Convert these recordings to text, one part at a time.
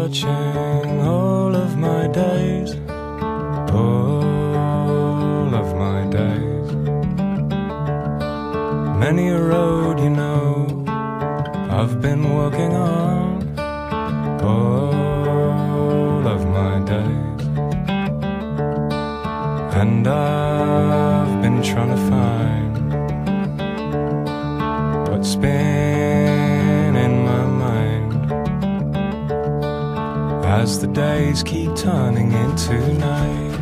touching all of my days, all of my days. Many a road, you know, I've been walking on, all of my days. And I've been trying to find what's been. As the days keep turning into night.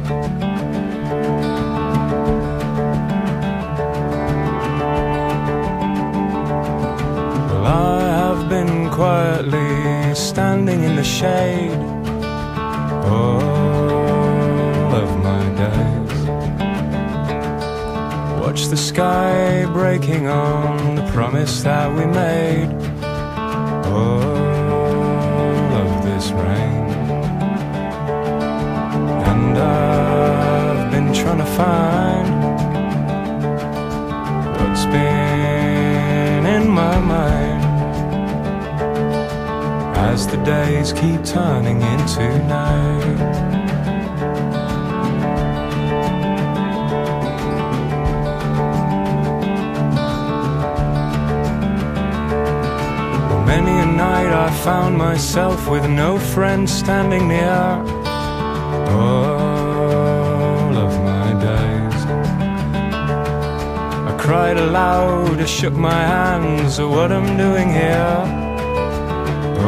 Well, I have been quietly standing in the shade all of my days. Watch the sky breaking on the promise that we made. All of this rain. Trying to find what's been in my mind as the days keep turning into night. Many a night I found myself with no friend standing near. All cried aloud, I shook my hands at what I'm doing here.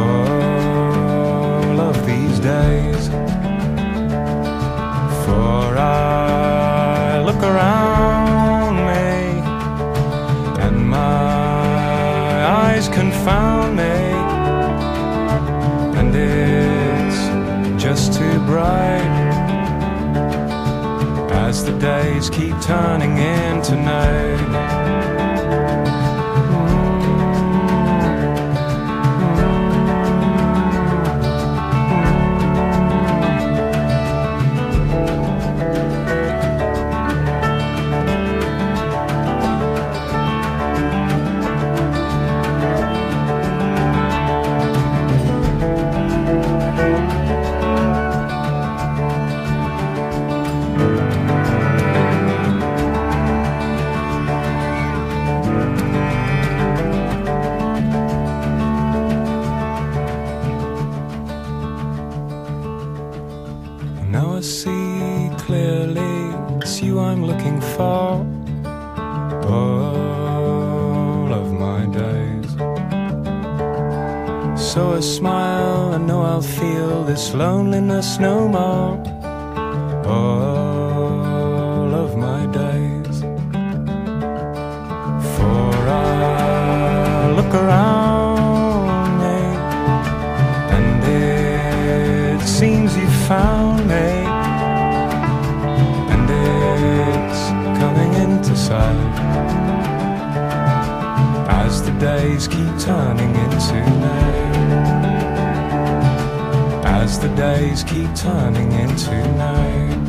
All of these days. For I look around me and my eyes confound me, days keep turning into night. Now I see clearly it's you I'm looking for. All of my days. So I smile and know I'll feel this loneliness no more. All as the days keep turning into night. As the days keep turning into night